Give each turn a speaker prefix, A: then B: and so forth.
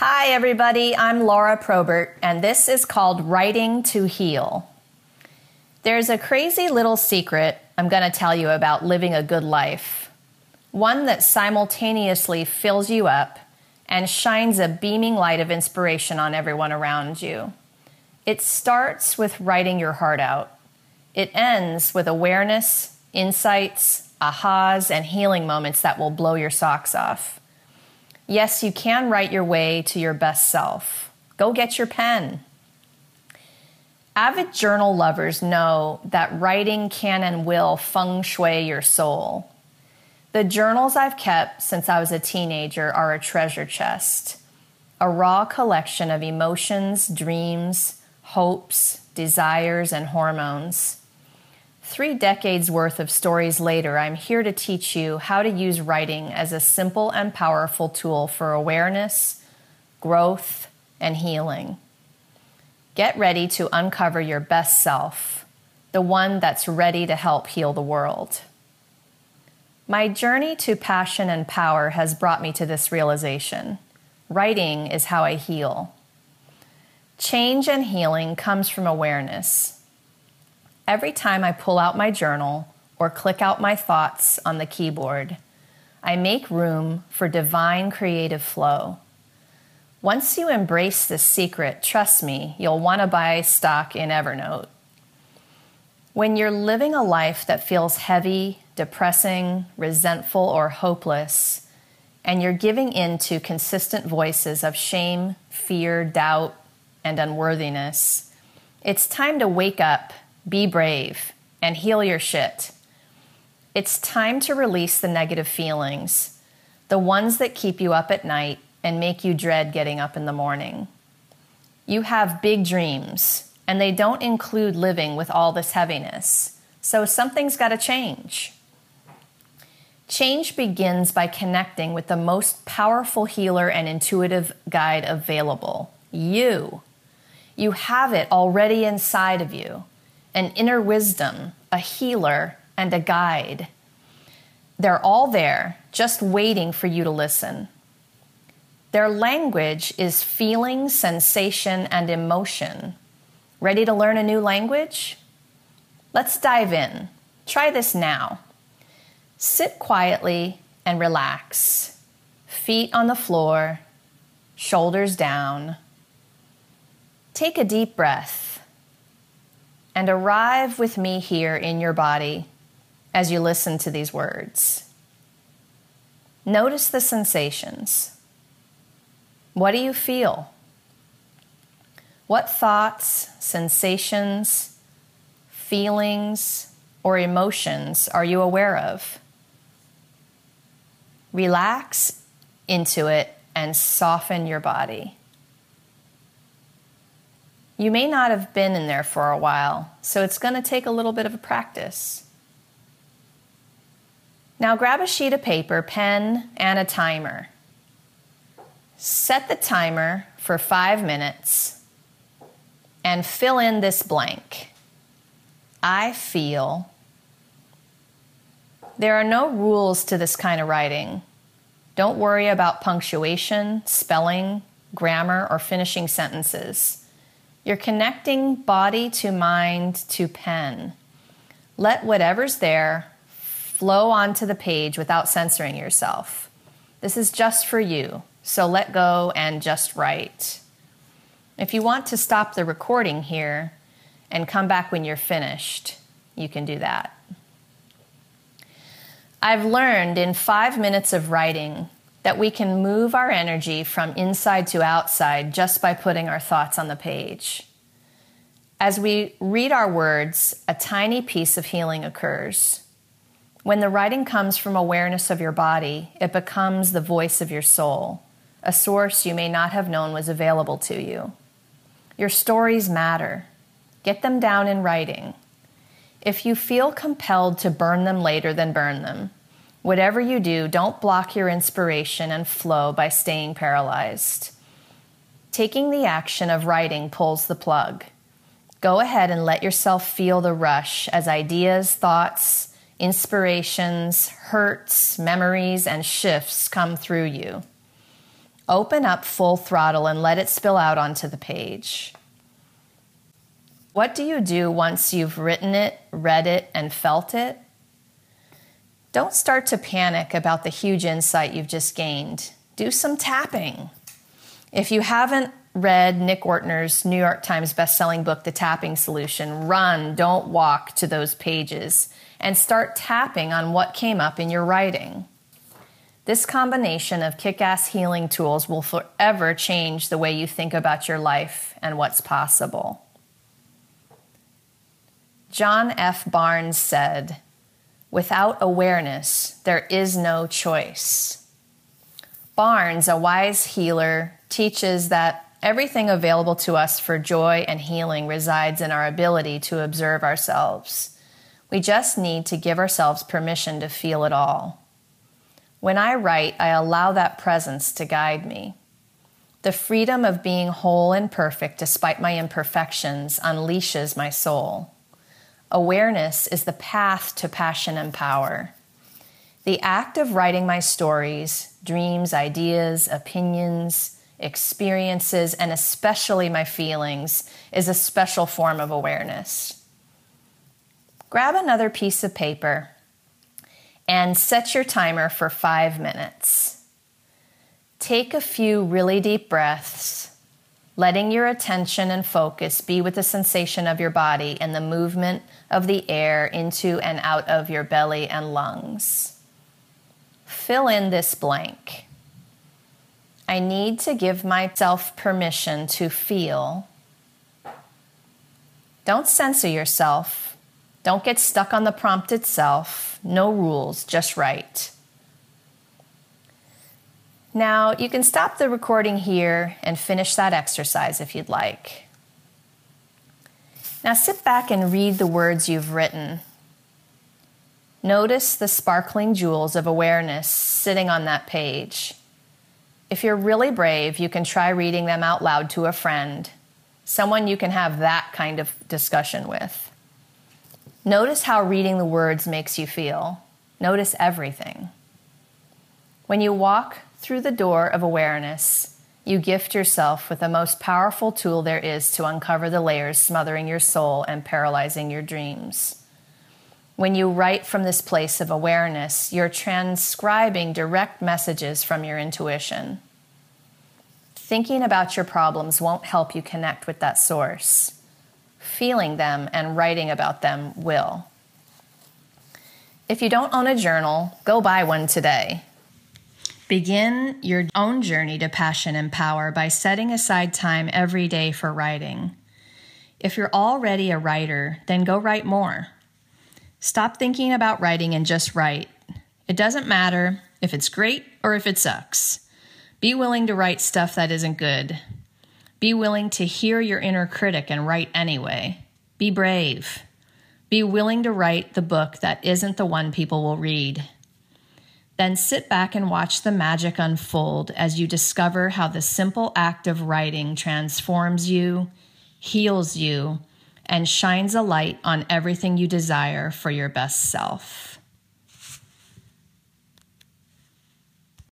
A: Hi, everybody. I'm Laura Probert, and this is called Writing to Heal. There's a crazy little secret I'm going to tell you about living a good life, one that simultaneously fills you up and shines a beaming light of inspiration on everyone around you. It starts with writing your heart out. It ends with awareness, insights, ahas, and healing moments that will blow your socks off. Yes, you can write your way to your best self. Go get your pen. Avid journal lovers know that writing can and will feng shui your soul. The journals I've kept since I was a teenager are a treasure chest, a raw collection of emotions, dreams, hopes, desires, and hormones. Three decades worth of stories later, I'm here to teach you how to use writing as a simple and powerful tool for awareness, growth, and healing. Get ready to uncover your best self, the one that's ready to help heal the world. My journey to passion and power has brought me to this realization writing is how I heal. Change and healing comes from awareness Every time I pull out my journal or click out my thoughts on the keyboard, I make room for divine creative flow. Once you embrace this secret, trust me, you'll want to buy stock in Evernote. When you're living a life that feels heavy, depressing, resentful, or hopeless, and you're giving in to consistent voices of shame, fear, doubt, and unworthiness, it's time to wake up be brave, and heal your shit. It's time to release the negative feelings, the ones that keep you up at night and make you dread getting up in the morning. You have big dreams, and they don't include living with all this heaviness, so something's got to change. Change begins by connecting with the most powerful healer and intuitive guide available you. You have it already inside of you an inner wisdom, a healer, and a guide. They're all there, just waiting for you to listen. Their language is feeling, sensation, and emotion. Ready to learn a new language? Let's dive in. Try this now. Sit quietly and relax. Feet on the floor, shoulders down. Take a deep breath and arrive with me here in your body as you listen to these words. Notice the sensations. What do you feel? What thoughts, sensations, feelings, or emotions are you aware of? Relax into it and soften your body. You may not have been in there for a while, so it's going to take a little bit of a practice. Now grab a sheet of paper, pen, and a timer. Set the timer for five minutes and fill in this blank. I feel. There are no rules to this kind of writing. Don't worry about punctuation, spelling, grammar, or finishing sentences. You're connecting body to mind to pen. Let whatever's there flow onto the page without censoring yourself. This is just for you, so let go and just write. If you want to stop the recording here and come back when you're finished, you can do that. I've learned in five minutes of writing that we can move our energy from inside to outside just by putting our thoughts on the page. As we read our words, a tiny piece of healing occurs. When the writing comes from awareness of your body, it becomes the voice of your soul, a source you may not have known was available to you. Your stories matter. Get them down in writing. If you feel compelled to burn them later, then burn them. Whatever you do, don't block your inspiration and flow by staying paralyzed. Taking the action of writing pulls the plug. Go ahead and let yourself feel the rush as ideas, thoughts, inspirations, hurts, memories, and shifts come through you. Open up full throttle and let it spill out onto the page. What do you do once you've written it, read it, and felt it? Don't start to panic about the huge insight you've just gained. Do some tapping. If you haven't read Nick Ortner's New York Times bestselling book, The Tapping Solution, run, don't walk to those pages and start tapping on what came up in your writing. This combination of kick ass healing tools will forever change the way you think about your life and what's possible. John F. Barnes said, Without awareness, there is no choice. Barnes, a wise healer, teaches that everything available to us for joy and healing resides in our ability to observe ourselves. We just need to give ourselves permission to feel it all. When I write, I allow that presence to guide me. The freedom of being whole and perfect despite my imperfections unleashes my soul. Awareness is the path to passion and power. The act of writing my stories, dreams, ideas, opinions, experiences, and especially my feelings is a special form of awareness. Grab another piece of paper and set your timer for five minutes. Take a few really deep breaths letting your attention and focus be with the sensation of your body and the movement of the air into and out of your belly and lungs. Fill in this blank. I need to give myself permission to feel. Don't censor yourself. Don't get stuck on the prompt itself. No rules, just write. Now, you can stop the recording here and finish that exercise if you'd like. Now, sit back and read the words you've written. Notice the sparkling jewels of awareness sitting on that page. If you're really brave, you can try reading them out loud to a friend, someone you can have that kind of discussion with. Notice how reading the words makes you feel. Notice everything. When you walk through the door of awareness, you gift yourself with the most powerful tool there is to uncover the layers smothering your soul and paralyzing your dreams. When you write from this place of awareness, you're transcribing direct messages from your intuition. Thinking about your problems won't help you connect with that source. Feeling them and writing about them will. If you don't own a journal, go buy one today. Begin your own journey to passion and power by setting aside time every day for writing. If you're already a writer, then go write more. Stop thinking about writing and just write. It doesn't matter if it's great or if it sucks. Be willing to write stuff that isn't good. Be willing to hear your inner critic and write anyway. Be brave. Be willing to write the book that isn't the one people will read. Then sit back and watch the magic unfold as you discover how the simple act of writing transforms you, heals you, and shines a light on everything you desire for your best self.